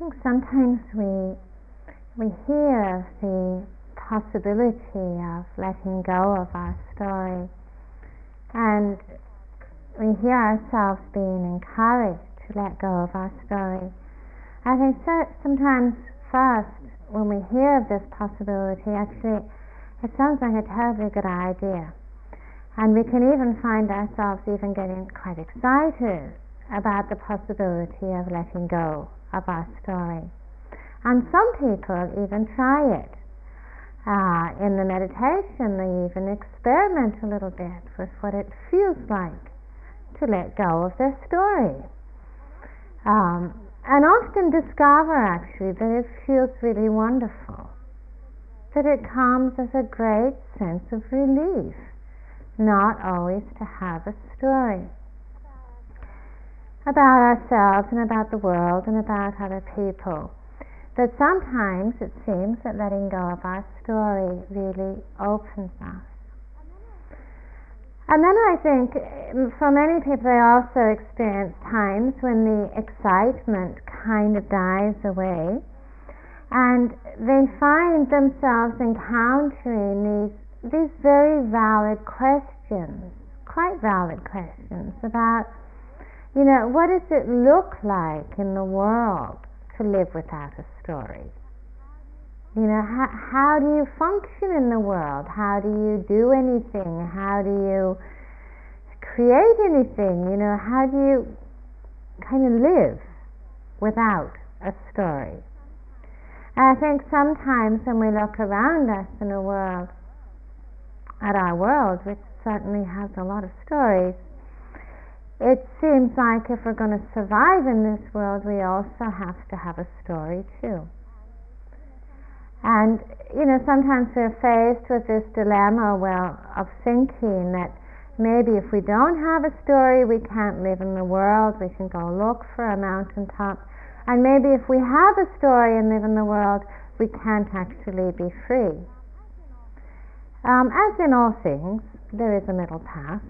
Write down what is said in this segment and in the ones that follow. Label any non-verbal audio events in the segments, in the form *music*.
think sometimes we we hear the possibility of letting go of our story, and we hear ourselves being encouraged to let go of our story. I think so, sometimes first when we hear of this possibility, actually it sounds like a terribly good idea. And we can even find ourselves even getting quite excited about the possibility of letting go of our story. And some people even try it. Uh, in the meditation, they even experiment a little bit with what it feels like to let go of their story. Um, and often discover actually that it feels really wonderful that it comes as a great sense of relief, not always to have a story about ourselves and about the world and about other people. That sometimes it seems that letting go of our story really opens us. And then I think mm, for many people, they also experience times when the excitement kind of dies away and they find themselves encountering these these very valid questions, quite valid questions about, you know, what does it look like in the world to live without a story? You know, how, how do you function in the world? How do you do anything? How do you create anything? You know, how do you kind of live without a story? I think sometimes when we look around us in the world, at our world, which certainly has a lot of stories, it seems like if we're going to survive in this world, we also have to have a story too. And, you know, sometimes we're faced with this dilemma, well, of thinking that maybe if we don't have a story, we can't live in the world, we can go look for a mountaintop and maybe if we have a story and live in the world, we can't actually be free. Um, as in all things, there is a middle path.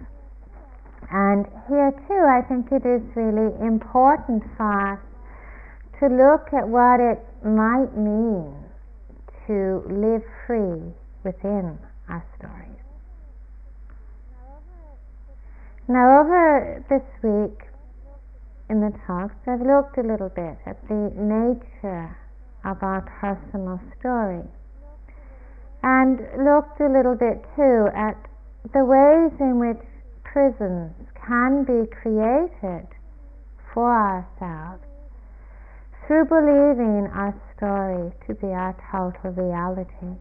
And here too, I think it is really important for us to look at what it might mean to live free within our stories. Now, over this week, in the talks, I've looked a little bit at the nature of our personal story and looked a little bit too at the ways in which prisons can be created for ourselves through believing our story to be our total reality.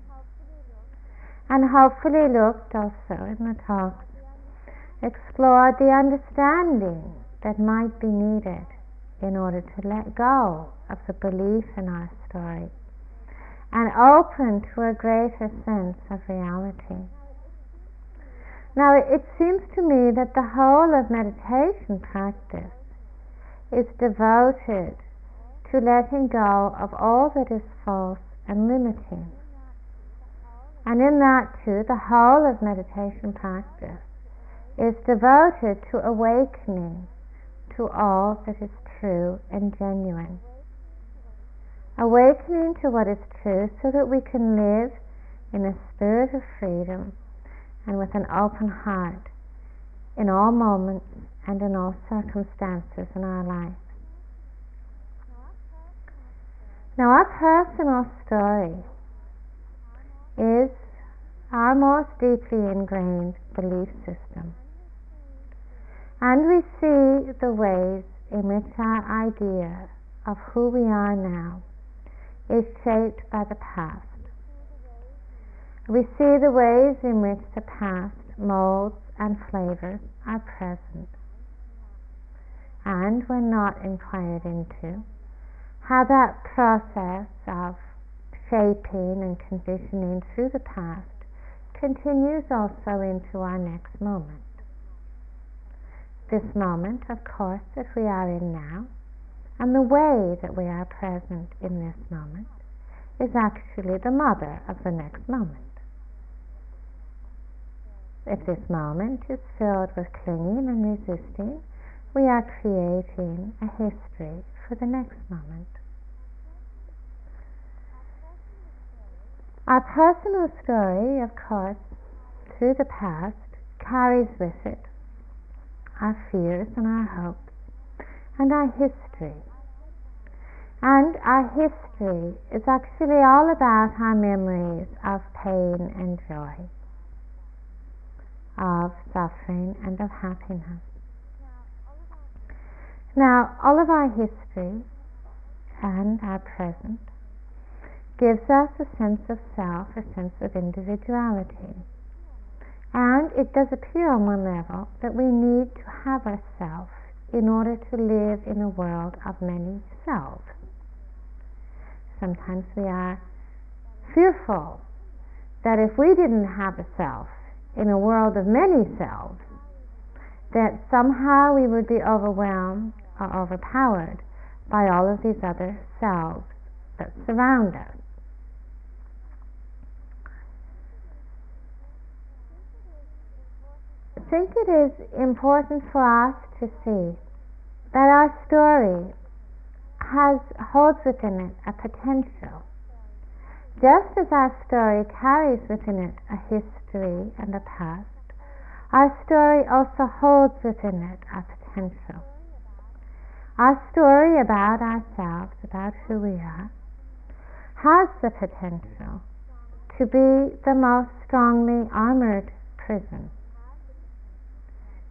And hopefully looked also in the talks, explored the understanding that might be needed in order to let go of the belief in our story and open to a greater sense of reality. Now, it seems to me that the whole of meditation practice is devoted to letting go of all that is false and limiting. And in that, too, the whole of meditation practice is devoted to awakening to all that is true and genuine. Awakening to what is true so that we can live in a spirit of freedom and with an open heart in all moments and in all circumstances in our life. Now, our personal story is our most deeply ingrained belief system. And we see the ways in which our idea of who we are now is shaped by the past. We see the ways in which the past molds and flavors our present. And when not inquired into, how that process of shaping and conditioning through the past continues also into our next moment this moment, of course, that we are in now, and the way that we are present in this moment is actually the mother of the next moment at this moment is filled with clinging and resisting, we are creating a history for the next moment. Our personal story, of course, through the past carries with it our fears and our hopes and our history. And our history is actually all about our memories of pain and joy of suffering and of happiness. Now, all of our history and our present gives us a sense of self, a sense of individuality. And it does appear on one level that we need to have a self in order to live in a world of many selves. Sometimes we are fearful that if we didn't have a self in a world of many selves, that somehow we would be overwhelmed or overpowered by all of these other selves that surround us. I think it is important for us to see that our story has holds within it a potential. Just as our story carries within it a history and a past, our story also holds within it a potential. Our story about ourselves, about who we are, has the potential to be the most strongly armored prison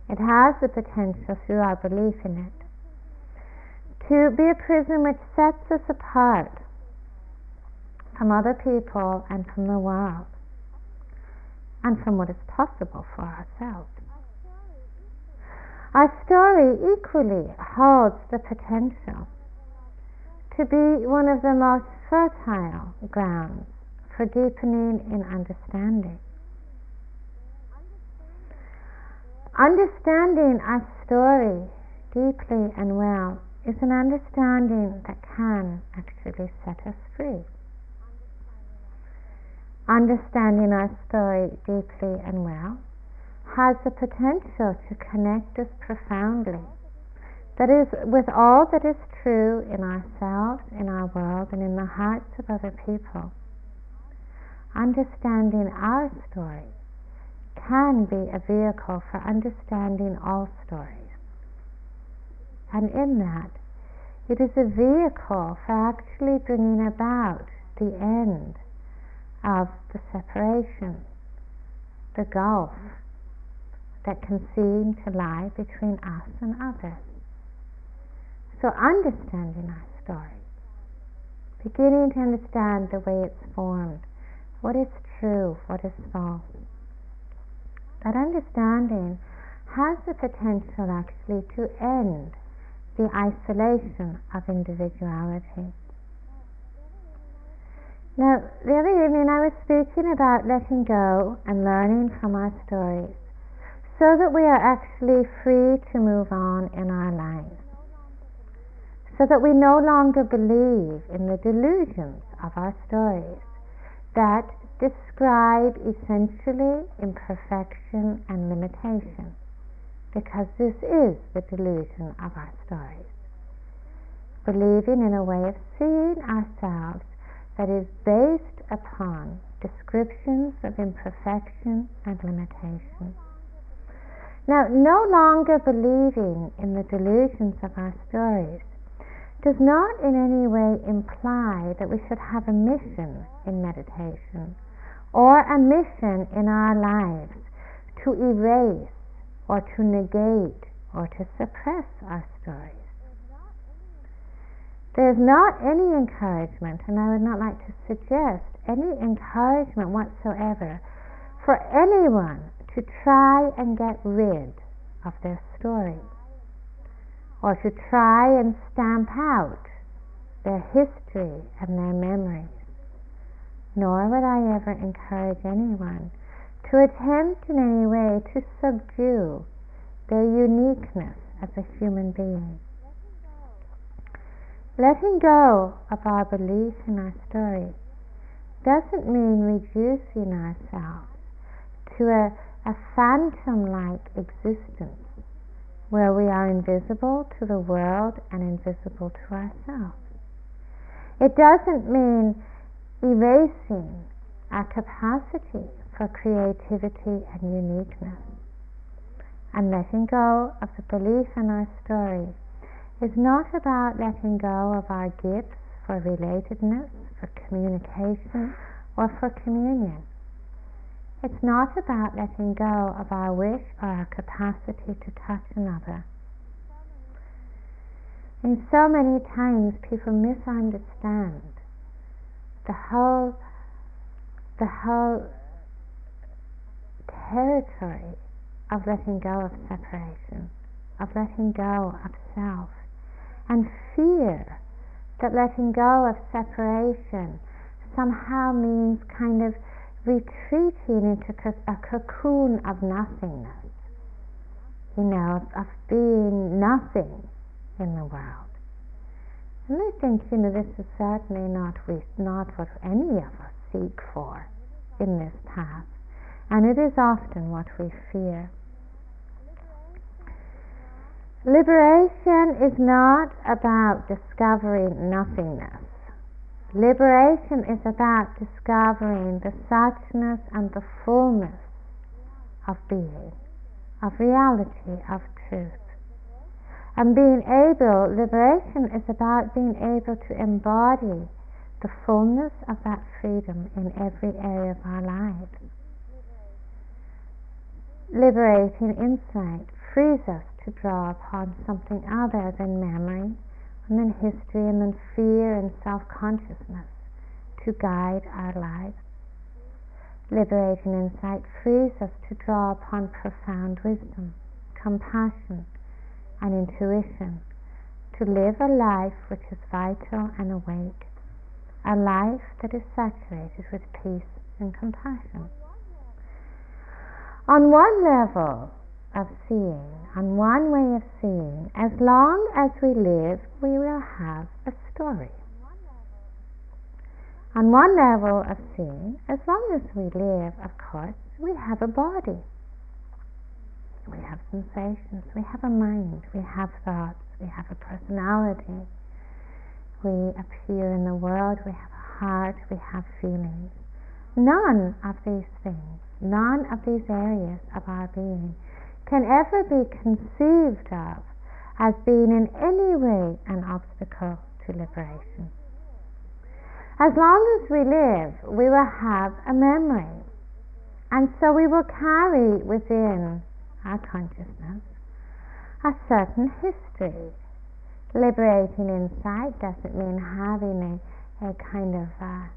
it has the potential through our belief in it to be a prison which sets us apart from other people and from the world and from what is possible for ourselves. Our story equally holds the potential to be one of the most fertile grounds for deepening in understanding. Understanding our story deeply and well is an understanding that can actually set us free. Understanding our story deeply and well has the potential to connect us profoundly. That is, with all that is true in ourselves, in our world, and in the hearts of other people. Understanding our story can be a vehicle for understanding all stories. And in that, it is a vehicle for actually bringing about the end of the separation, the gulf that can seem to lie between us and others. So, understanding our story, beginning to understand the way it's formed, what is true, what is false, that understanding has the potential actually to end the isolation of individuality. Now, the other evening I was speaking about letting go and learning from our stories so that we are actually free to move on in our lives. So that we no longer believe in the delusions of our stories that describe essentially imperfection and limitation, because this is the delusion of our stories. Believing in a way of seeing ourselves that is based upon descriptions of imperfection and limitation. Now, no longer believing in the delusions of our stories does not in any way imply that we should have a mission in meditation or a mission in our lives to erase or to negate or to suppress our stories. There's not any encouragement, and I would not like to suggest any encouragement whatsoever for anyone to try and get rid of their story or to try and stamp out their history and their memories nor would I ever encourage anyone to attempt in any way to subdue their uniqueness as a human being. Letting go of our belief in our story doesn't mean reducing ourselves to a, a phantom like existence where we are invisible to the world and invisible to ourselves. It doesn't mean erasing our capacity for creativity and uniqueness. And letting go of the belief in our story is not about letting go of our gifts for relatedness, for communication, or for communion. It's not about letting go of our wish or our capacity to touch another. And so many times people misunderstand the whole the whole territory of letting go of separation, of letting go of self, and fear that letting go of separation somehow means kind of retreating into a cocoon of nothingness, you know, of being nothing in the world. And I think, you know, this is certainly not, we, not what any of us seek for in this path. And it is often what we fear. Liberation is not about discovering nothingness. Liberation is about discovering the suchness and the fullness of being, of reality, of truth. And being able, liberation is about being able to embody the fullness of that freedom in every area of our lives. Liberating insight frees us to draw upon something other than memory, and then history, and then fear and self consciousness to guide our lives. Liberating insight frees us to draw upon profound wisdom, compassion, and intuition to live a life which is vital and awake, a life that is saturated with peace and compassion. On one level, of seeing, on one way of seeing, as long as we live, we will have a story. On one level of seeing, as long as we live, of course, we have a body. We have sensations, we have a mind, we have thoughts, we have a personality. We appear in the world, we have a heart, we have feelings. None of these things, none of these areas of our being can ever be conceived of as being in any way an obstacle to liberation. As long as we live, we will have a memory. And so we will carry within our consciousness a certain history. Liberating insight doesn't mean having a, a kind of uh,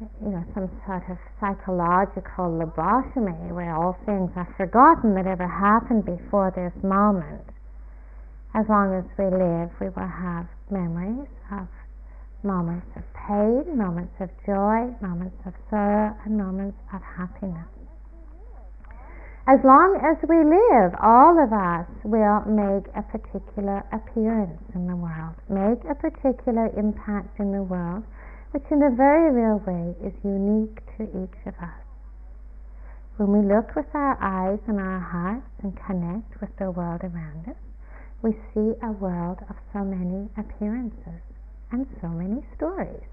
you know, some sort of psychological lobotomy where all things are forgotten that ever happened before this moment. As long as we live, we will have memories of moments of pain, moments of joy, moments of sorrow, and moments of happiness. As long as we live, all of us will make a particular appearance in the world, make a particular impact in the world which in a very real way is unique to each of us. When we look with our eyes and our hearts and connect with the world around us, we see a world of so many appearances and so many stories.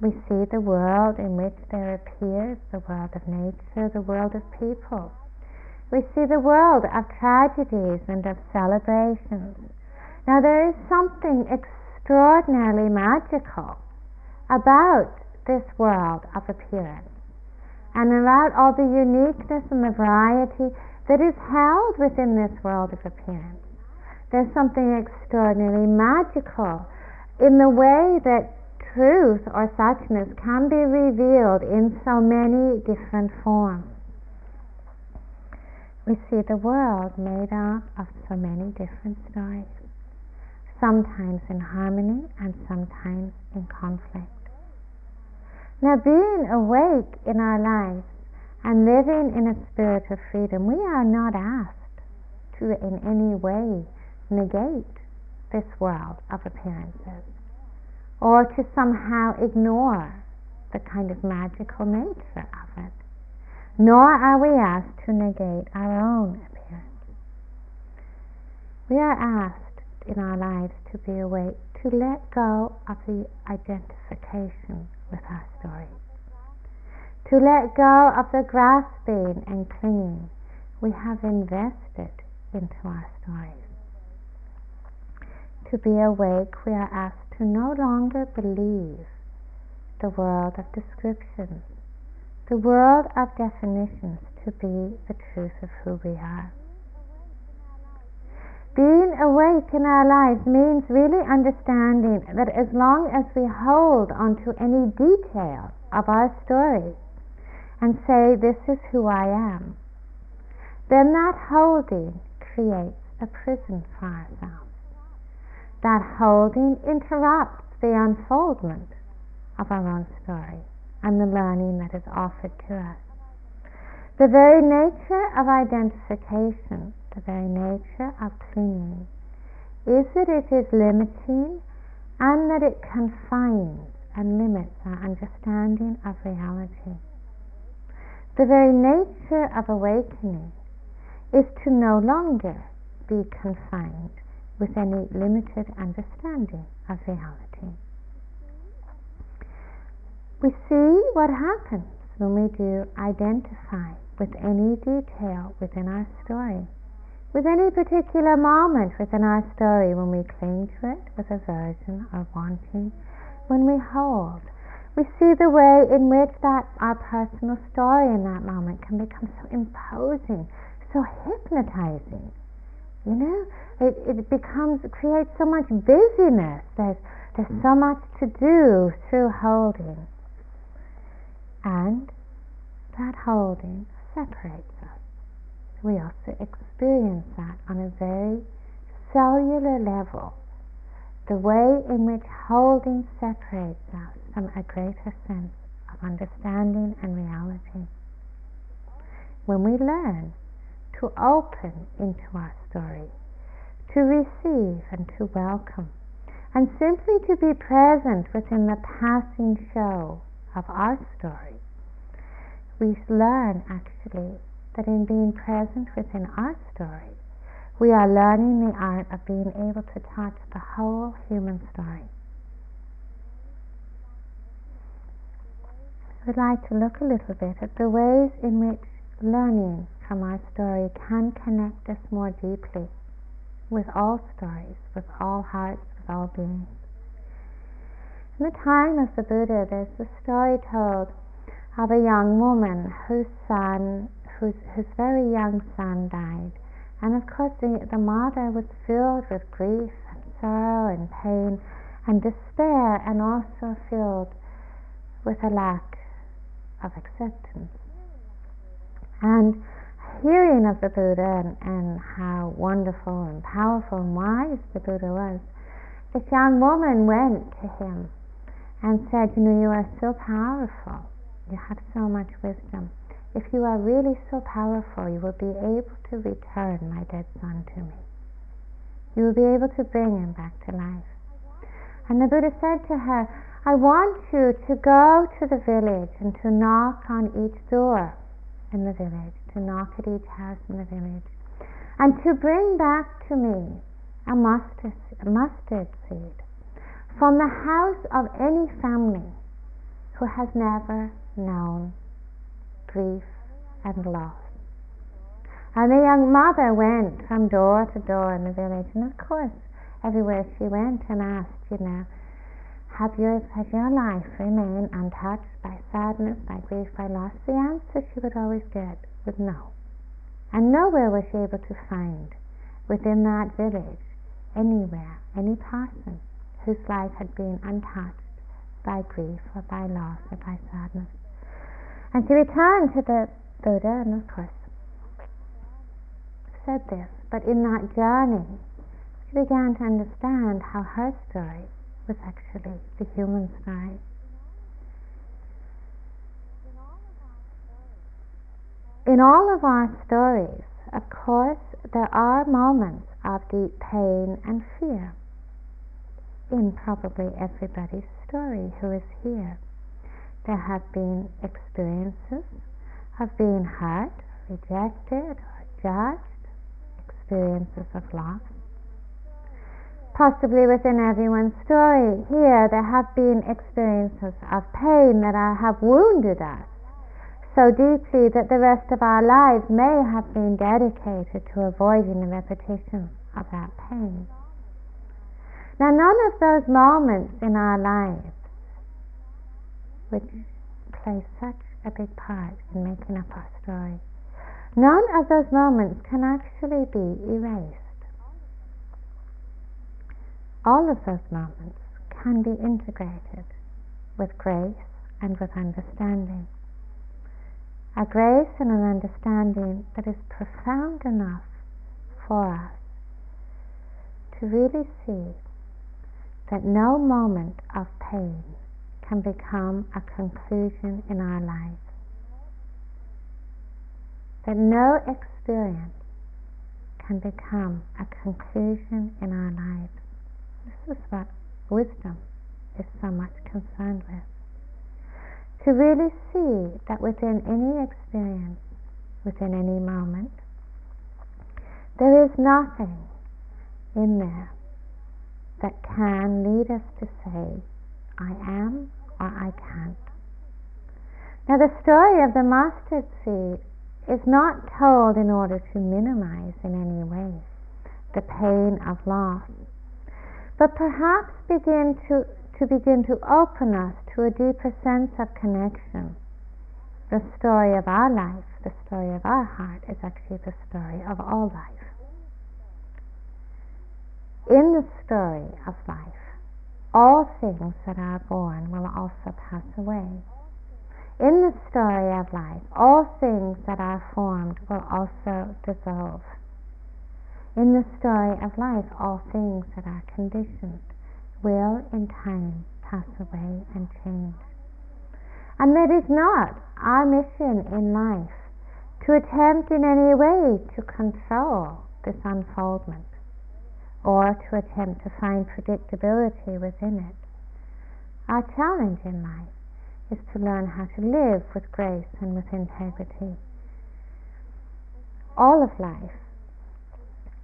We see the world in which there appears the world of nature, the world of people. We see the world of tragedies and of celebrations. Now, there is something extraordinarily magical about this world of appearance and about all the uniqueness and the variety that is held within this world of appearance. There's something extraordinarily magical in the way that truth or suchness can be revealed in so many different forms. We see the world made up of so many different stories sometimes in harmony and sometimes in conflict. Now, being awake in our lives and living in a spirit of freedom, we are not asked to in any way negate this world of appearances or to somehow ignore the kind of magical nature of it. Nor are we asked to negate our own appearance. We are asked in our lives to be awake, to let go of the identification with our story. To let go of the grasping and clinging we have invested into our stories. To be awake, we are asked to no longer believe the world of descriptions, the world of definitions to be the truth of who we are. Being awake in our lives means really understanding that as long as we hold onto any detail of our story and say, This is who I am, then that holding creates a prison for ourselves. That holding interrupts the unfoldment of our own story and the learning that is offered to us. The very nature of identification the very nature of clinging is that it is limiting and that it confines and limits our understanding of reality. The very nature of awakening is to no longer be confined with any limited understanding of reality. We see what happens when we do identify with any detail within our story with any particular moment within our story when we cling to it with aversion or wanting, when we hold. We see the way in which that our personal story in that moment can become so imposing, so hypnotizing. You know, it, it becomes it creates so much busyness. There's there's so much to do through holding, and that holding separates we also experience that on a very cellular level. The way in which holding separates us from a greater sense of understanding and reality. When we learn to open into our story, to receive and to welcome, and simply to be present within the passing show of our story, we learn actually that in being present within our story, we are learning the art of being able to touch the whole human story. We'd like to look a little bit at the ways in which learning from our story can connect us more deeply with all stories, with all hearts, with all beings. In the time of the Buddha, there's a story told of a young woman whose son whose, whose very young son died. And of course, the, the mother was filled with grief and sorrow and pain and despair, and also filled with a lack of acceptance. And hearing of the Buddha and, and how wonderful and powerful and wise the Buddha was, this young woman went to him and said, You know, you are so powerful, you have so much wisdom if you are really so powerful, you will be able to return my dead son to me. You will be able to bring him back to life. And the Buddha said to her, I want you to go to the village and to knock on each door in the village, to knock at each house in the village, and to bring back to me a mustard, a mustard seed from the house of any family who has never known grief, and loss. And the young mother went from door to door in the village, and of course, everywhere she went and asked, you know, have your, has your life remained untouched by sadness, by grief, by loss? The answer she would always get was no. And nowhere was she able to find within that village, anywhere, any person whose life had been untouched by grief or by loss or by sadness. And she returned to the Buddha and of course said this, but in that journey she began to understand how her story was actually the human story. In all of our stories, of course, there are moments of deep pain and fear in probably everybody's story who is here there have been experiences of being hurt, rejected, or judged, experiences of loss. possibly within everyone's story. Here, there have been experiences of pain that are, have wounded us so deeply that the rest of our lives may have been dedicated to avoiding the repetition of that pain. Now, none of those moments in our lives, which play such a big part in making up our story, none of those moments can actually be erased all of those moments can be integrated with grace and with understanding. A grace and an understanding that is profound enough for us to really see that no moment of pain can become a conclusion in our lives. That no experience can become a conclusion in our lives. This is what wisdom is so much concerned with. To really see that within any experience, within any moment, there is nothing in there that can lead us to say, I am or I can't. Now, the story of the mustard seed is not told in order to minimize in any way the pain of loss but perhaps begin to, to begin to open us to a deeper sense of connection. The story of our life, the story of our heart, is actually the story of all life. In the story of life, all things that are born will also pass away. In the story of life, all things that are formed will also dissolve. In the story of life, all things that are conditioned will in time pass away and change. And it is not our mission in life to attempt in any way to control this unfoldment or to attempt to find predictability within it. Our challenge in life is to learn how to live with grace and with integrity. All of life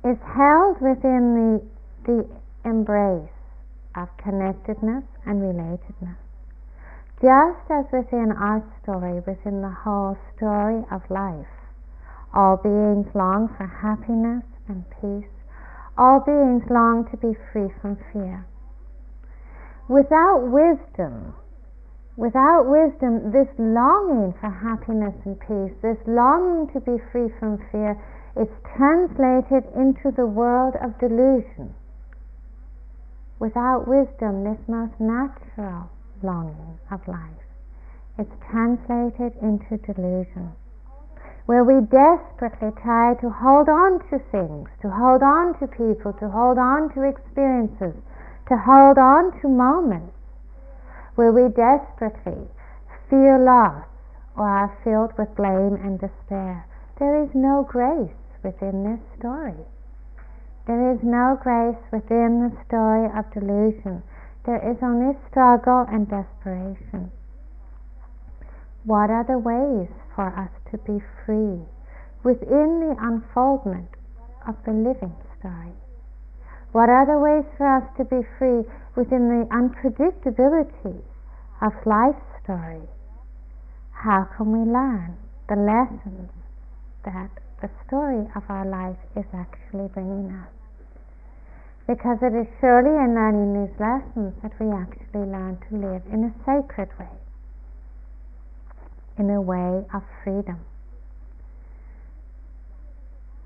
is held within the, the embrace of connectedness and relatedness. Just as within our story, within the whole story of life, all beings long for happiness and peace, all beings long to be free from fear. Without wisdom, without wisdom, this longing for happiness and peace, this longing to be free from fear, is translated into the world of delusion. Without wisdom, this most natural longing of life is translated into delusion, where we desperately try to hold on to things, to hold on to people, to hold on to experiences, to hold on to moments, where we desperately feel loss or are filled with blame and despair. There is no grace within this story. There is no grace within the story of delusion. There is only struggle and desperation. What are the ways for us to be free within the unfoldment of the living story? What are the ways for us to be free within the unpredictability of life's story? How can we learn the lessons that the story of our life is actually bringing us. Because it is surely in learning these lessons that we actually learn to live in a sacred way, in a way of freedom.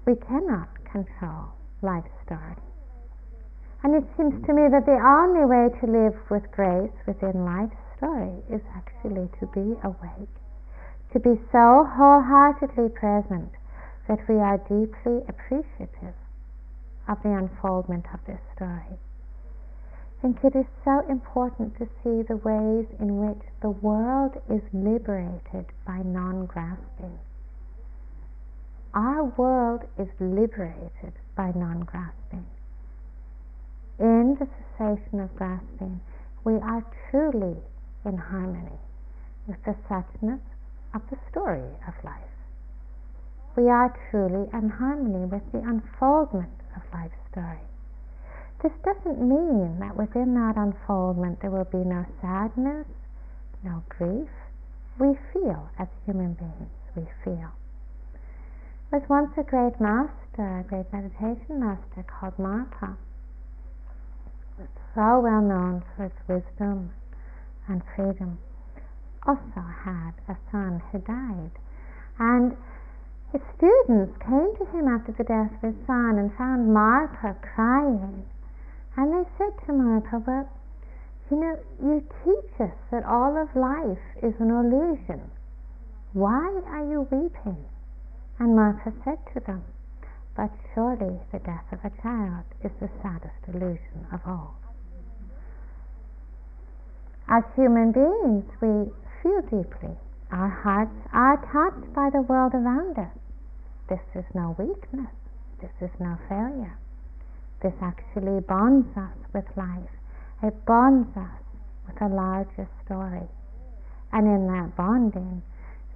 We cannot control life's story. And it seems to me that the only way to live with grace within life's story is actually to be awake, to be so wholeheartedly present that we are deeply appreciative of the unfoldment of this story. Think it is so important to see the ways in which the world is liberated by non grasping. Our world is liberated by non grasping. In the cessation of grasping, we are truly in harmony with the suchness of the story of life we are truly in harmony with the unfoldment of life's story. This doesn't mean that within that unfoldment there will be no sadness, no grief. We feel as human beings, we feel. There was once a great master, a great meditation master called Marpa. So well known for his wisdom and freedom. Also had a son who died. And his students came to him after the death of his son and found Marpa crying. And they said to Marpa, you know, you teach us that all of life is an illusion. Why are you weeping? And Marpa said to them, But surely the death of a child is the saddest illusion of all. As human beings, we feel deeply. Our hearts are touched by the world around us. This is no weakness. This is no failure. This actually bonds us with life. It bonds us with a larger story. And in that bonding,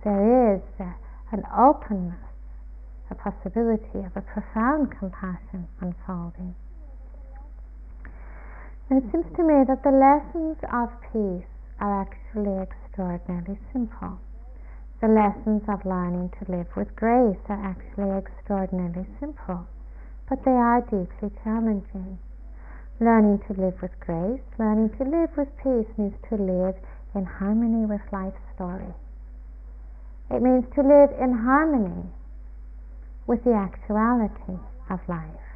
there is a, an openness, a possibility of a profound compassion unfolding. And it seems to me that the lessons of peace are actually extraordinarily simple the lessons of learning to live with grace are actually extraordinarily simple, but they are deeply challenging. Learning to live with grace, learning to live with peace means to live in harmony with life's story. It means to live in harmony with the actuality of life.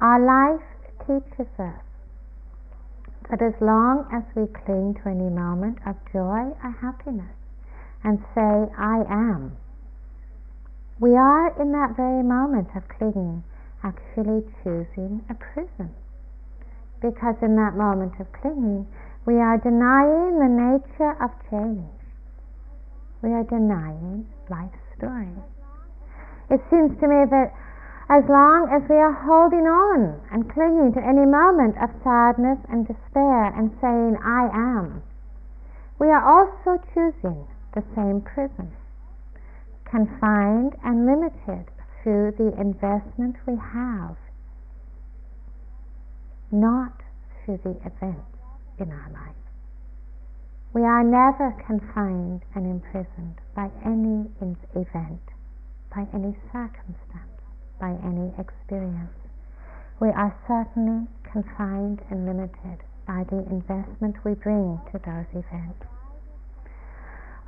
Our life teaches us that as long as we cling to any moment of joy or happiness, and say, I am. We are in that very moment of clinging actually choosing a prison. Because in that moment of clinging, we are denying the nature of change. We are denying life's story. It seems to me that as long as we are holding on and clinging to any moment of sadness and despair and saying, I am, we are also choosing the same prison, confined and limited through the investment we have, not through the events in our life. We are never confined and imprisoned by any event, by any circumstance, by any experience. We are certainly confined and limited by the investment we bring to those events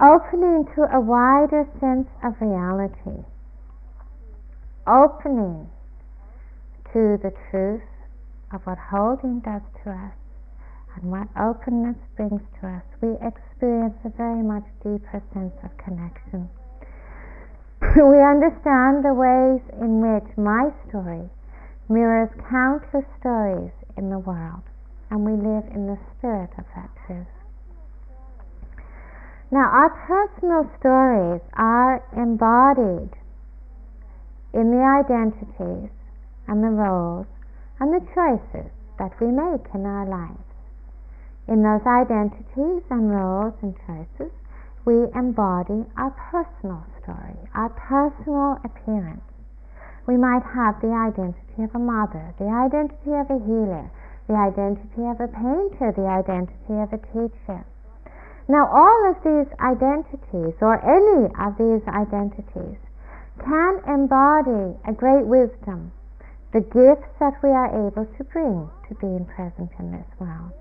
opening to a wider sense of reality, opening to the truth of what holding does to us and what openness brings to us, we experience a very much deeper sense of connection. *laughs* we understand the ways in which my story mirrors countless stories in the world, and we live in the spirit of that truth. Now, our personal stories are embodied in the identities and the roles and the choices that we make in our lives. In those identities and roles and choices, we embody our personal story, our personal appearance. We might have the identity of a mother, the identity of a healer, the identity of a painter, the identity of a teacher now, all of these identities, or any of these identities, can embody a great wisdom, the gifts that we are able to bring to being present in this world.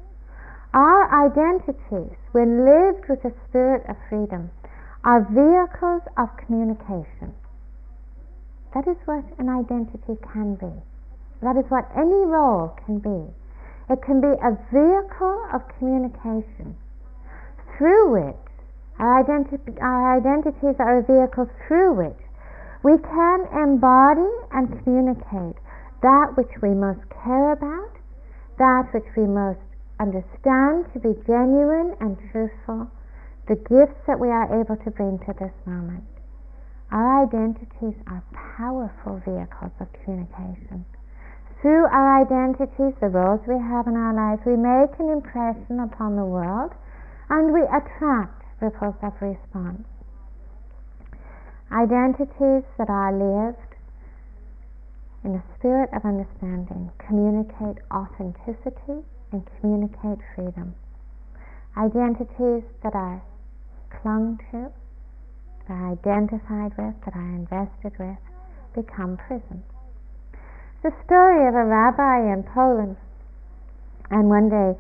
Our identities, when lived with a spirit of freedom, are vehicles of communication. That is what an identity can be. That is what any role can be. It can be a vehicle of communication through which our, identi- our identities are a vehicle through which we can embody and communicate that which we most care about, that which we most understand to be genuine and truthful, the gifts that we are able to bring to this moment. Our identities are powerful vehicles of communication. Through our identities, the roles we have in our lives, we make an impression upon the world and we attract ripples of response. Identities that are lived in a spirit of understanding, communicate authenticity and communicate freedom. Identities that are clung to, that I identified with, that are invested with, become prisons. The story of a rabbi in Poland, and one day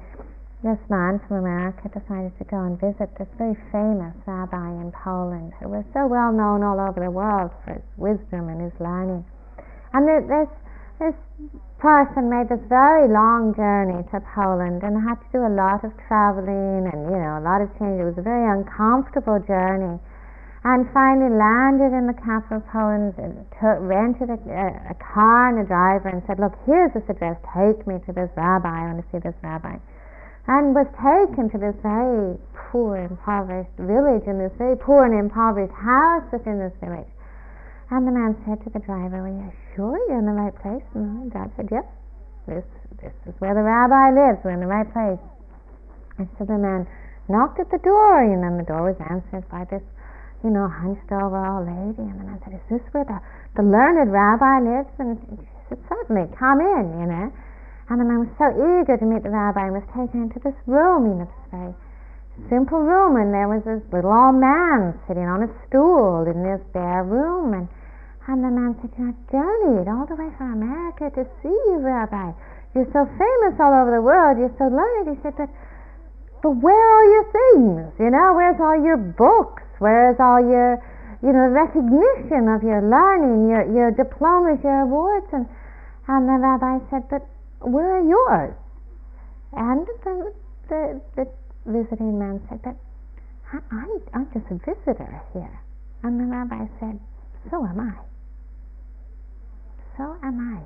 this man from America decided to go and visit this very famous rabbi in Poland who was so well known all over the world for his wisdom and his learning. And this, this person made this very long journey to Poland and had to do a lot of traveling and, you know, a lot of change. It was a very uncomfortable journey. And finally landed in the capital of Poland, took, rented a, a, car and a driver and said, look, here's this address, take me to this rabbi, I want to see this rabbi. And was taken to this very poor, impoverished village in this very poor and impoverished house within this village. And the man said to the driver, Are you sure you're in the right place? And the dad said, Yes, this, this is where the rabbi lives. We're in the right place. And so the man knocked at the door, and then the door was answered by this, you know, hunched over old lady. And the man said, Is this where the, the learned rabbi lives? And she said, Certainly, come in, you know. And the man was so eager to meet the rabbi and was taken into this room, you know, this very simple room, and there was this little old man sitting on a stool in this bare room, and and the man said, You know, journeyed all the way from America to see you, Rabbi. You're so famous all over the world. You're so learned. He said, But, but where are your things? You know, where's all your books? Where's all your, you know, recognition of your learning, your, your diplomas, your awards? And, and the rabbi said, But where are yours? And the, the, the visiting man said, But I'm, I'm just a visitor here. And the rabbi said, So am I so am I.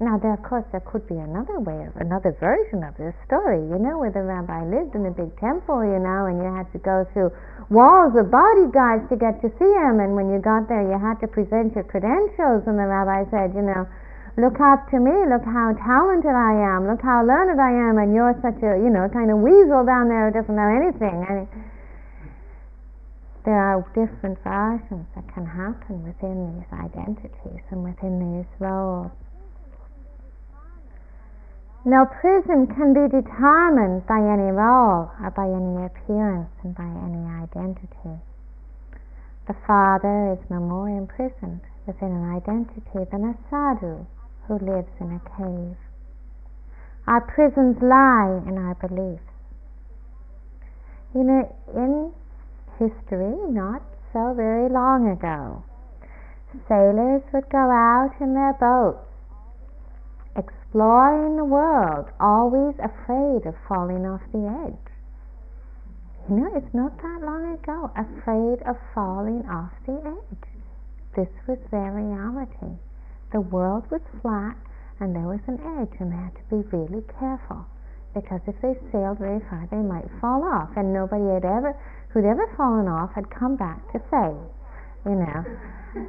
Now, there, of course, there could be another way of another version of this story, you know, where the rabbi lived in a big temple, you know, and you had to go through walls of bodyguards to get to see him, and when you got there, you had to present your credentials, and the rabbi said, you know, look up to me, look how talented I am, look how learned I am, and you're such a, you know, kind of weasel down there who doesn't know anything. Mean, there are different versions that can happen within these identities and within these roles. No prison can be determined by any role or by any appearance and by any identity. The father is no more imprisoned within an identity than a sadhu who lives in a cave. Our prisons lie in our beliefs. You know, in history not so very long ago. Sailors would go out in their boats, exploring the world, always afraid of falling off the edge. You know, it's not that long ago, afraid of falling off the edge. This was their reality. The world was flat and there was an edge, and they had to be really careful because if they sailed very far, they might fall off, and nobody had ever who'd ever fallen off had come back to say, you know,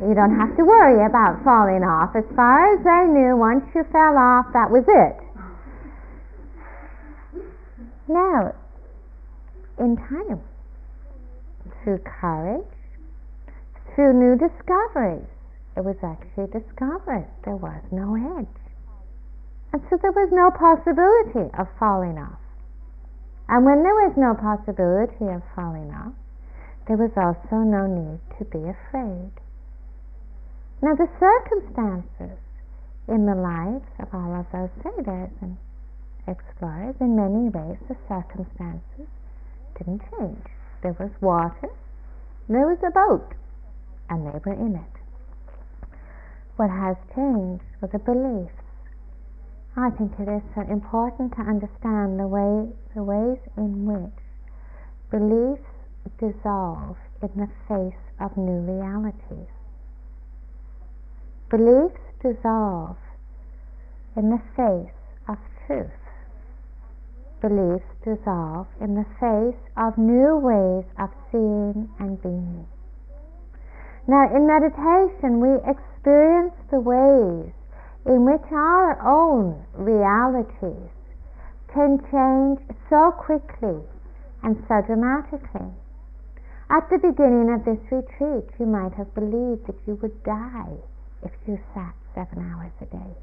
you don't have to worry about falling off. As far as they knew, once you fell off, that was it. Now, in time, through courage, through new discoveries, it was actually discovered there was no edge. And so there was no possibility of falling off. And when there was no possibility of falling off, there was also no need to be afraid. Now, the circumstances in the lives of all of those sailors and explorers, in many ways, the circumstances didn't change. There was water, there was a boat, and they were in it. What has changed were the beliefs I think it is so important to understand the way the ways in which beliefs dissolve in the face of new realities. Beliefs dissolve in the face of truth. Beliefs dissolve in the face of new ways of seeing and being. Now, in meditation, we experience the ways in which our own realities can change so quickly and so dramatically. At the beginning of this retreat, you might have believed that you would die if you sat seven hours a day.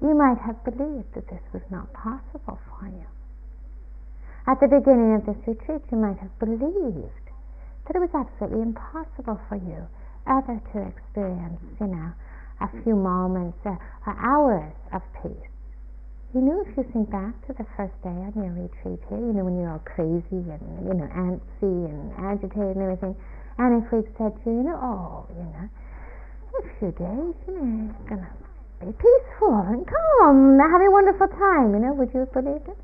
You might have believed that this was not possible for you. At the beginning of this retreat, you might have believed that it was absolutely impossible for you ever to experience, you know, a few moments or, or hours of peace. You know, if you think back to the first day on your retreat here, you know, when you're all crazy and, you know, antsy and agitated and everything, and if we'd said to you, you know, oh, you know, a few days, you know, it's gonna be peaceful and calm, have a wonderful time, you know, would you believe it?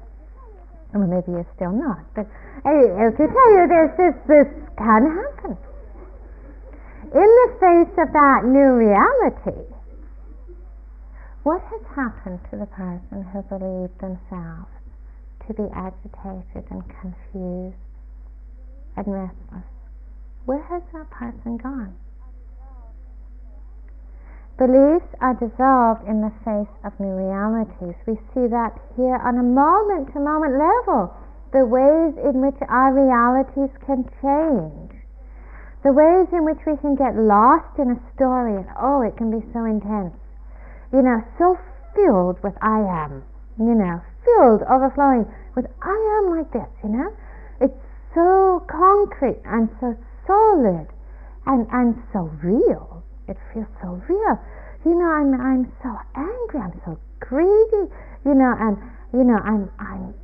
Well, maybe you're still not, but I, I can tell you this, this, this can happen. In the face of that new reality, what has happened to the person who believed themselves to be agitated and confused and restless? Where has that person gone? Beliefs are dissolved in the face of new realities. We see that here on a moment to moment level. The ways in which our realities can change. The ways in which we can get lost in a story and oh, it can be so intense you know, so filled with I am, you know, filled, overflowing with I am like this, you know. It's so concrete and so solid and, and so real. It feels so real. You know, I'm I'm so angry, I'm so greedy, you know, and you know, I'm I'm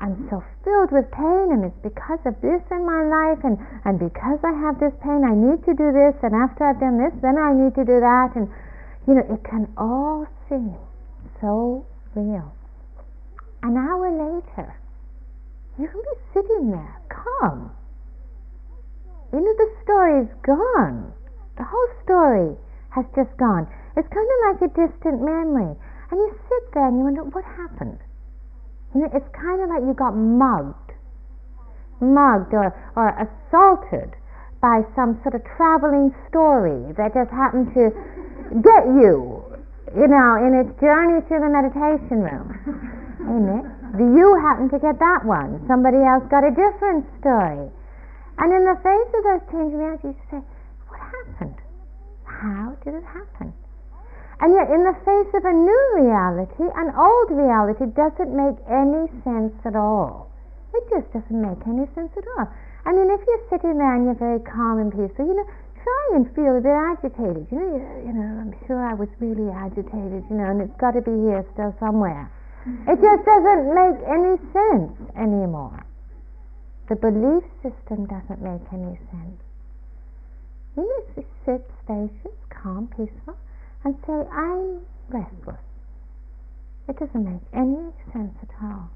I'm so filled with pain and it's because of this in my life and, and because I have this pain I need to do this and after I've done this then I need to do that and you know, it can all seem so real. An hour later, you can be sitting there, calm. You know, the story's gone. The whole story has just gone. It's kind of like a distant memory. And you sit there and you wonder, what happened? You know, it's kind of like you got mugged. Mugged or, or assaulted by some sort of traveling story that just happened to get you, you know, in its journey through the meditation room. Amen. You happen to get that one. Somebody else got a different story. And in the face of those changing realities, you say, happened? How did it happen? And yet, in the face of a new reality, an old reality doesn't make any sense at all. It just doesn't make any sense at all. I mean, if you're sitting there and you're very calm and peaceful, you know, try and feel a bit agitated. You know, you, know, I'm sure I was really agitated, you know, and it's got to be here still somewhere. Mm-hmm. It just doesn't make any sense anymore. The belief system doesn't make any sense. You just sit spacious, calm, peaceful, and say, I'm restless. It doesn't make any sense at all.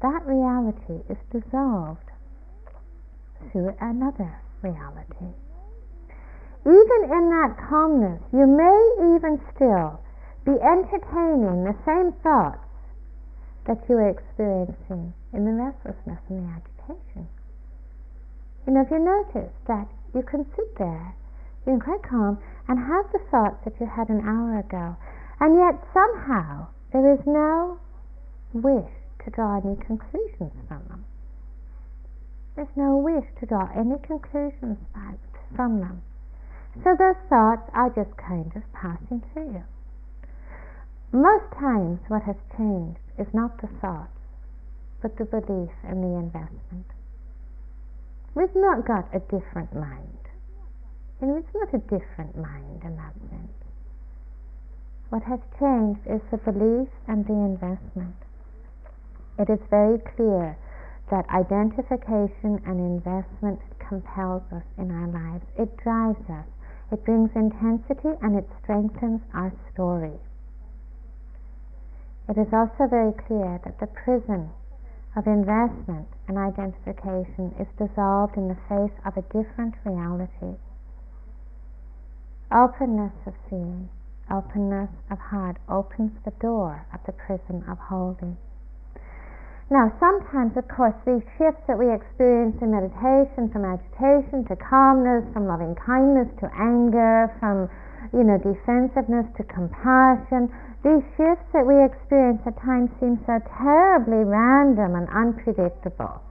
That reality is dissolved through another reality. Even in that calmness, you may even still be entertaining the same thoughts that you were experiencing in the restlessness and the agitation. You know, if you notice that you can sit there, being quite calm, and have the thoughts that you had an hour ago, and yet somehow there is no wish to draw any conclusions from them. There's no wish to draw any conclusions from them. So those thoughts are just kind of passing through you. Most times, what has changed is not the thoughts, but the belief and the investment. We've not got a different mind. And it's not a different mind in that sense. What has changed is the belief and the investment. It is very clear that identification and investment compels us in our lives. It drives us. It brings intensity and it strengthens our story. It is also very clear that the prison of investment and identification is dissolved in the face of a different reality. Openness of seeing, openness of heart opens the door of the prison of holding. Now, sometimes, of course, these shifts that we experience in meditation, from agitation to calmness, from loving kindness to anger, from you know defensiveness to compassion, these shifts that we experience at times seem so terribly random and unpredictable.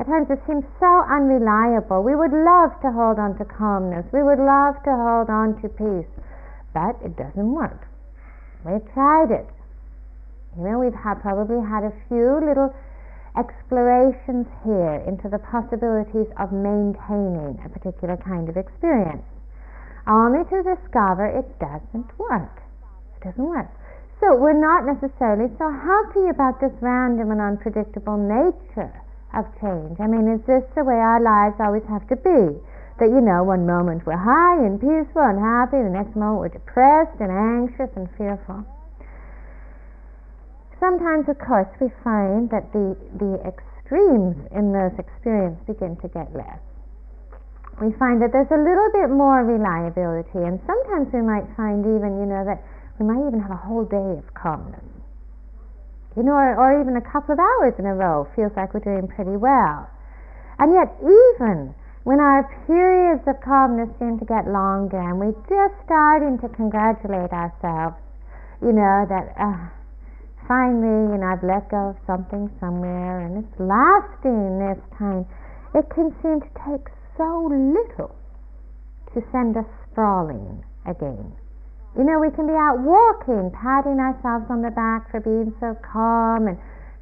At times it seems so unreliable. We would love to hold on to calmness. We would love to hold on to peace. but it doesn't work. We've tried it. You know, we've had, probably had a few little explorations here into the possibilities of maintaining a particular kind of experience, only to discover it doesn't work. It doesn't work. So we're not necessarily so happy about this random and unpredictable nature of change. I mean, is this the way our lives always have to be? That, you know, one moment we're high and peaceful and happy, the next moment we're depressed and anxious and fearful. Sometimes, of course, we find that the, the extremes in those experiences begin to get less. We find that there's a little bit more reliability, and sometimes we might find even, you know, that we might even have a whole day of calmness. You know, or, or even a couple of hours in a row feels like we're doing pretty well. And yet, even when our periods of calmness seem to get longer and we're just starting to congratulate ourselves, you know, that, uh, finally, you know, I've let go of something somewhere and it's lasting this time, it can seem to take so little to send us sprawling again. You know, we can be out walking, patting ourselves on the back for being so calm and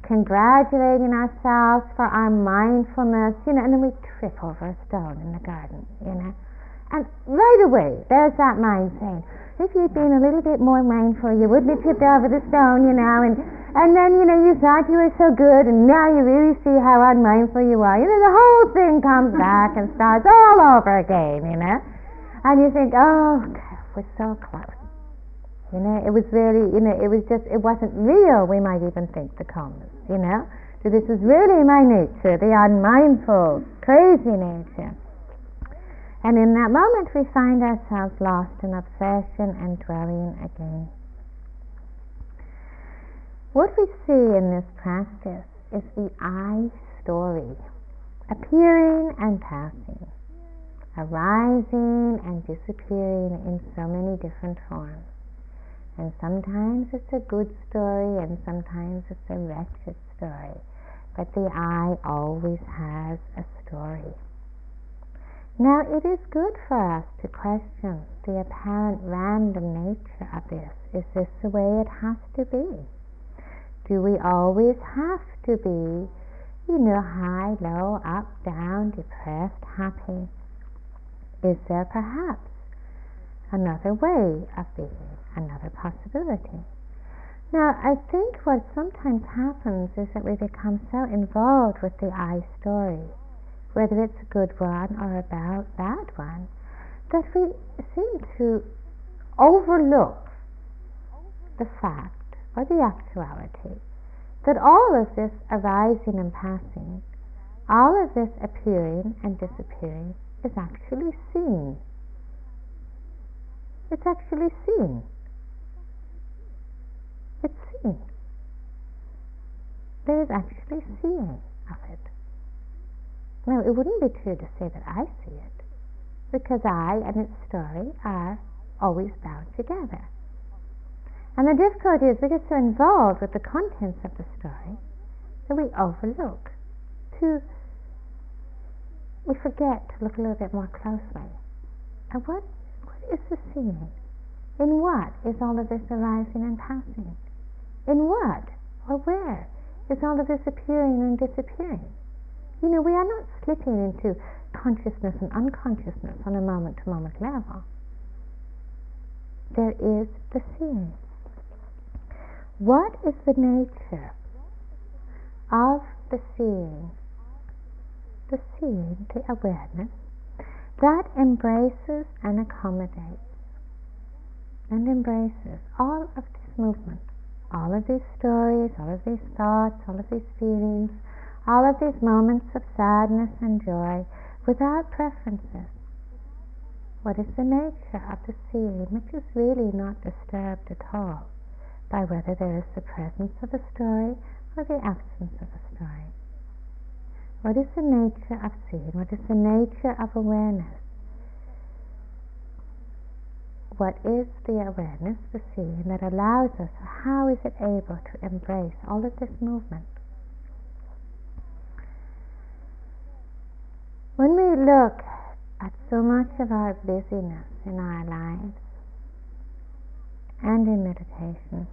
congratulating ourselves for our mindfulness, you know, and then we trip over a stone in the garden, you know. And right away, there's that mind saying, if you'd been a little bit more mindful, you wouldn't have tripped over the stone, you know, and, and then, you know, you thought you were so good, and now you really see how unmindful you are. You know, the whole thing comes back and starts all over again, you know. And you think, oh, God, we're so close. You know, it was really, you know, it was just, it wasn't real, we might even think, the calmness, you know. So this is really my nature, the unmindful, crazy nature. And in that moment, we find ourselves lost in obsession and dwelling again. What we see in this practice is the I story, appearing and passing, arising and disappearing in so many different forms. And sometimes it's a good story, and sometimes it's a wretched story. But the I always has a story. Now, it is good for us to question the apparent random nature of this. Is this the way it has to be? Do we always have to be, you know, high, low, up, down, depressed, happy? Is there perhaps another way of being, another possibility? Now, I think what sometimes happens is that we become so involved with the I story whether it's a good one or a bad one, that we seem to overlook the fact or the actuality that all of this arising and passing, all of this appearing and disappearing is actually seen. It's actually seen. It's seen. There is actually seeing of it. No, it wouldn't be true to say that I see it, because I and its story are always bound together. And the difficulty is we get so involved with the contents of the story that we overlook to we forget to look a little bit more closely. What what is the seeing? In what is all of this arising and passing? In what or where is all of this appearing and disappearing? You know, we are not slipping into consciousness and unconsciousness on a moment to moment level. There is the seeing. What is the nature of the seeing? The seeing, the awareness, that embraces and accommodates and embraces all of this movement, all of these stories, all of these thoughts, all of these feelings, all of these moments of sadness and joy without preferences. What is the nature of the seeing, which is really not disturbed at all by whether there is the presence of a story or the absence of a story? What is the nature of seeing? What is the nature of awareness? What is the awareness, the seeing, that allows us, how is it able to embrace all of this movement? When we look at so much of our busyness in our lives, and in meditation,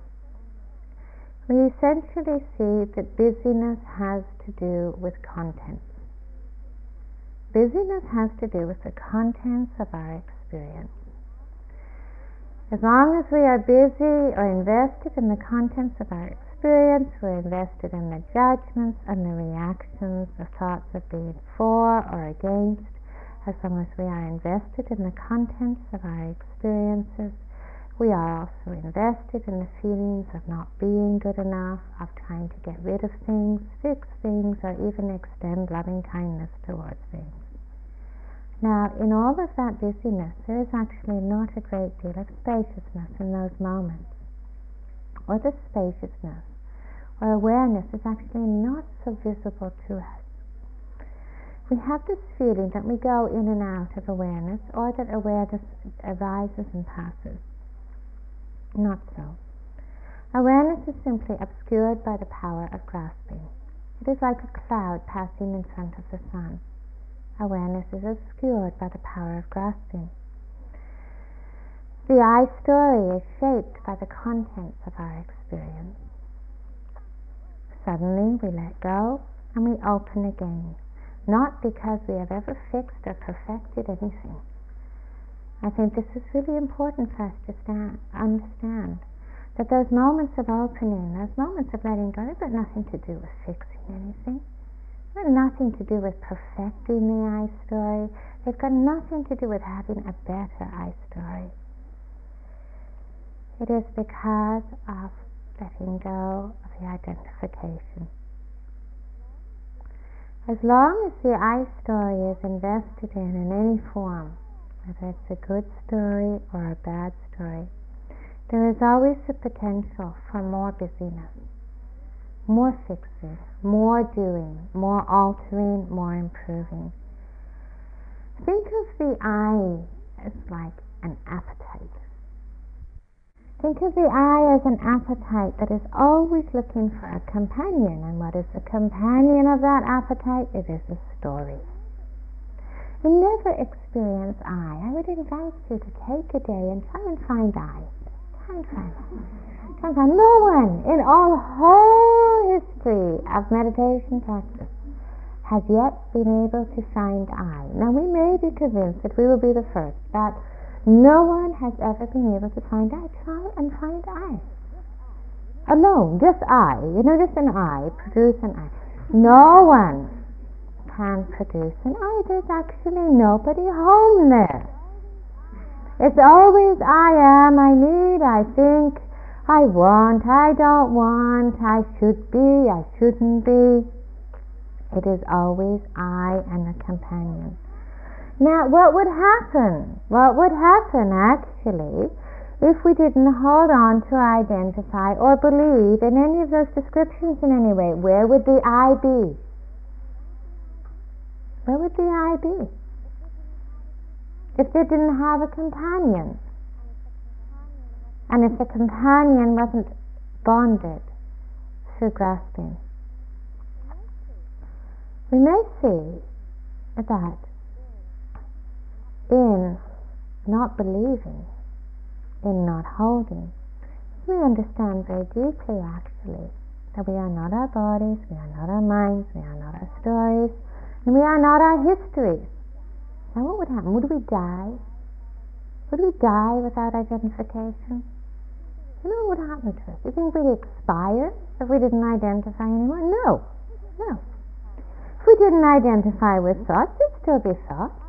we essentially see that busyness has to do with contents. Busyness has to do with the contents of our experience. As long as we are busy or invested in the contents of our experience, we're invested in the judgments and the reactions, the thoughts of being for or against, as long as we are invested in the contents of our experiences, we are also invested in the feelings of not being good enough, of trying to get rid of things, fix things, or even extend loving kindness towards things. Now, in all of that busyness, there is actually not a great deal of spaciousness in those moments. Or the spaciousness or awareness is actually not so visible to us. We have this feeling that we go in and out of awareness, or that awareness arises and passes. Not so. Awareness is simply obscured by the power of grasping. It is like a cloud passing in front of the sun. Awareness is obscured by the power of grasping. The I story is shaped by the contents of our experience. Suddenly we let go and we open again, not because we have ever fixed or perfected anything I think this is really important for us to stand, understand that those moments of opening, those moments of letting go, they've got nothing to do with fixing anything. They've got nothing to do with perfecting the I story. They've got nothing to do with having a better I story. It is because of letting go of the identification. As long as the I story is invested in in any form, whether it's a good story or a bad story, there is always the potential for more busyness, more fixing, more doing, more altering, more improving. Think of the I as like an appetite. Think of the I as an appetite that is always looking for a companion. And what is the companion of that appetite? It is a story. Never experience I. I would invite you to take a day and try and find I. Try and find I. Try and find no one in all whole history of meditation practice has yet been able to find I. Now we may be convinced that we will be the first, but no one has ever been able to find I. Try and find I. Alone, just I. You know, just an I, produce an I. No one can produce an oh, I. There's actually nobody home there. It's always I am, I need, I think, I want, I don't want, I should be, I shouldn't be. It is always I and a companion. Now, what would happen? What would happen actually if we didn't hold on to identify or believe in any of those descriptions in any way? Where would the I be? Where would the I be? If they didn't have a companion, and if the companion wasn't bonded through grasping, we may see that in not believing, in not holding, we understand very deeply actually that we are not our bodies, we are not our minds, we are not our stories, and we are not our history. Now what would happen? Would we die? Would we die without identification? You know what would happen to us? You think we'd expire if we didn't identify anymore? No. No. If we didn't identify with thoughts, there'd still be thoughts.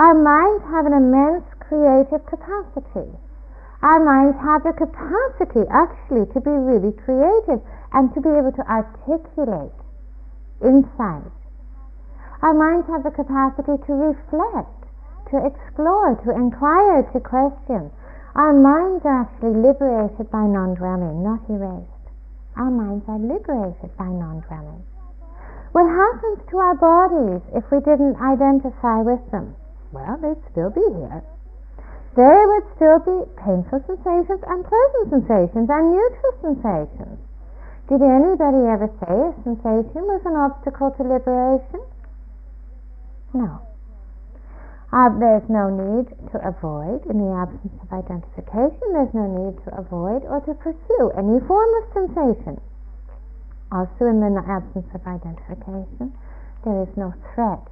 Our minds have an immense creative capacity. Our minds have the capacity actually to be really creative and to be able to articulate insight. Our minds have the capacity to reflect, to explore, to inquire, to question. Our minds are actually liberated by non dwelling, not erased. Our minds are liberated by non dwelling. What happens to our bodies if we didn't identify with them? Well, they'd still be here. There would still be painful sensations and pleasant sensations and neutral sensations. Did anybody ever say a sensation was an obstacle to liberation? No. Uh, there's no need to avoid, in the absence of identification, there's no need to avoid or to pursue any form of sensation. Also, in the absence of identification, there is no threat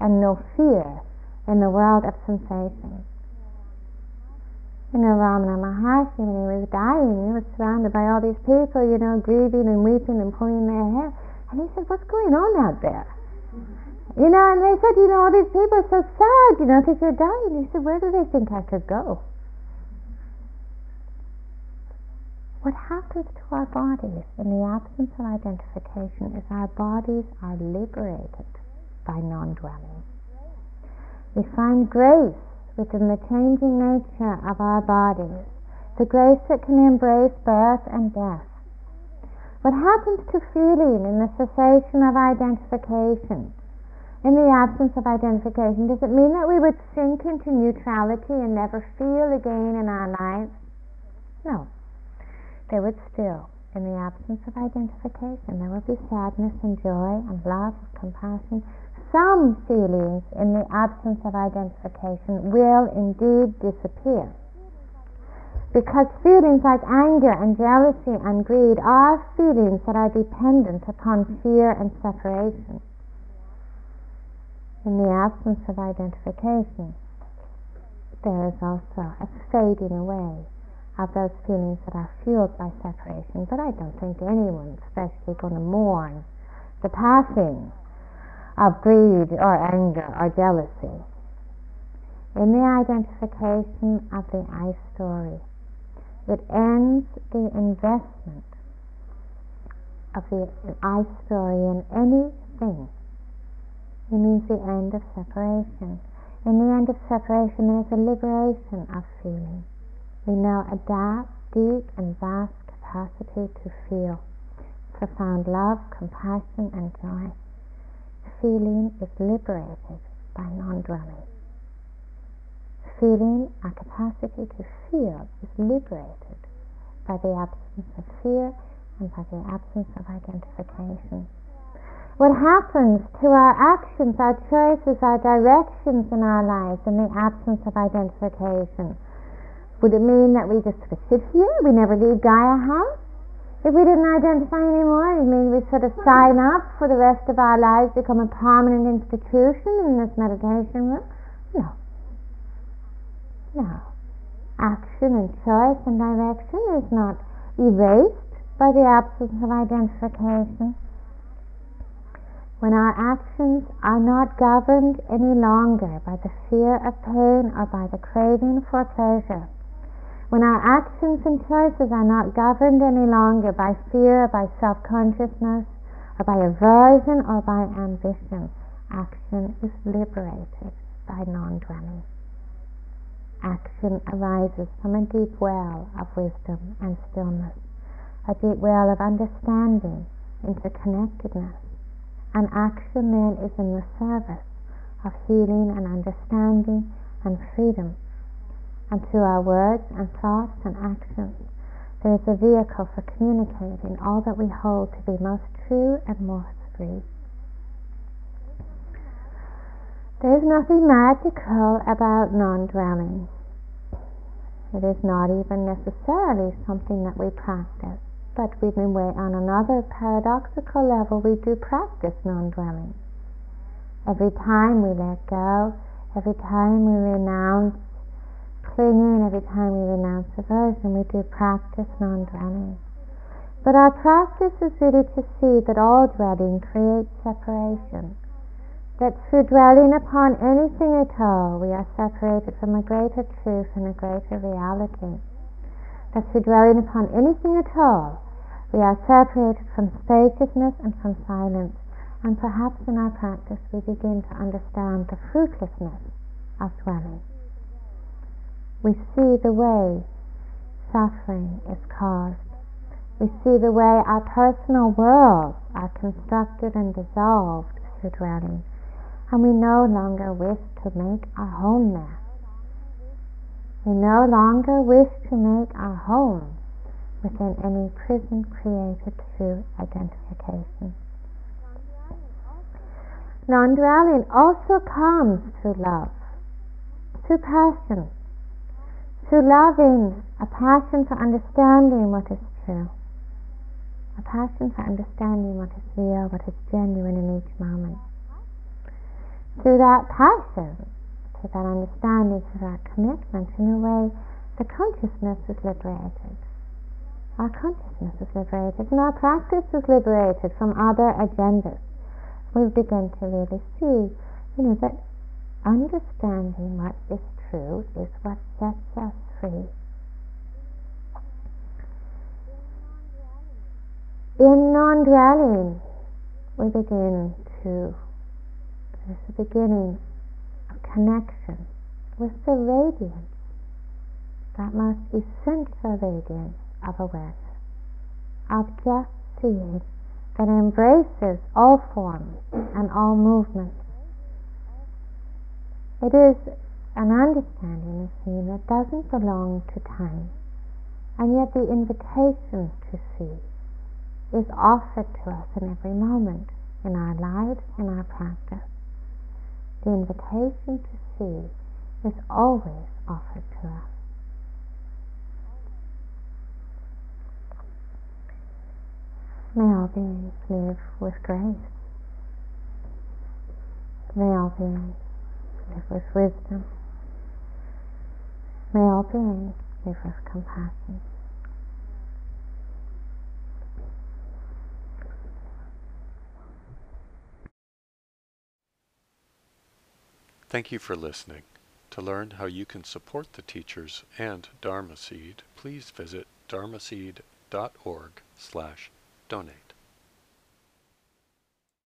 and no fear in the world of sensation. You know, Ramana Maharshi, when he was dying, he was surrounded by all these people, you know, grieving and weeping and pulling their hair. And he said, What's going on out there? You know, and they said, You know, all these people are so sad, you know, because they're dying. He said, Where do they think I could go? What happens to our bodies in the absence of identification is our bodies are liberated by non dwelling. We find grace within the changing nature of our bodies, the grace that can embrace birth and death. What happens to feeling in the cessation of identification? In the absence of identification, does it mean that we would sink into neutrality and never feel again in our lives? No. There would still, in the absence of identification, there would be sadness and joy and love and compassion some feelings in the absence of identification will indeed disappear. Because feelings like anger and jealousy and greed are feelings that are dependent upon fear and separation. In the absence of identification, there is also a fading away of those feelings that are fueled by separation. But I don't think anyone's especially going to mourn the passing of greed or anger or jealousy. In the identification of the I story, it ends the investment of the I story in anything. It means the end of separation. In the end of separation, there is a liberation of feeling. We now adapt deep and vast capacity to feel profound love, compassion, and joy feeling is liberated by non-dwelling. Feeling, our capacity to feel, is liberated by the absence of fear and by the absence of identification. What happens to our actions, our choices, our directions in our lives in the absence of identification? Would it mean that we just sit here, we never leave Gaia House? If we didn't identify anymore, it means we sort of sign up for the rest of our lives, become a permanent institution in this meditation room. No. No. Action and choice and direction is not erased by the absence of identification. When our actions are not governed any longer by the fear of pain or by the craving for pleasure, when our actions and choices are not governed any longer by fear, by self consciousness, or by aversion or by ambition, action is liberated by non dwelling. Action arises from a deep well of wisdom and stillness, a deep well of understanding, interconnectedness, and action then is in the service of healing and understanding and freedom and through our words and thoughts and actions, there is a vehicle for communicating all that we hold to be most true and most free. There is nothing magical about non dwelling. It is not even necessarily something that we practice, but we, may, on another paradoxical level, we do practice non dwelling. Every time we let go, every time we renounce every time we renounce the verse and we do practice non-dwelling. But our practice is really to see that all dwelling creates separation. That through dwelling upon anything at all, we are separated from a greater truth and a greater reality. That through dwelling upon anything at all, we are separated from spaciousness and from silence. And perhaps in our practice we begin to understand the fruitlessness of dwelling we see the way suffering is caused. We see the way our personal worlds are constructed and dissolved through dwelling, and we no longer wish to make our home there. We no longer wish to make our home within any prison created through identification. Non dwelling also comes through love through passion, through loving, a passion for understanding what is true, a passion for understanding what is real, what is genuine in each moment. Through that passion, through that understanding, through that commitment, in a way, the consciousness is liberated. Our consciousness is liberated, and our practice is liberated from other agendas. We begin to really see, you know, that understanding what is true is what sets us free. In non dwelling, we begin to, there's a beginning of connection with the radiance, that most essential radiance of awareness, of just seeing that embraces all forms and all movements. It is an understanding of seeing that doesn't belong to time, and yet the invitation to see is offered to us in every moment in our lives, in our practice. The invitation to see is always offered to us. May all beings live with grace. May all beings live with wisdom. May all beings live with compassion. Thank you for listening. To learn how you can support the teachers and Dharma Seed, please visit dharmaseed.org slash donate.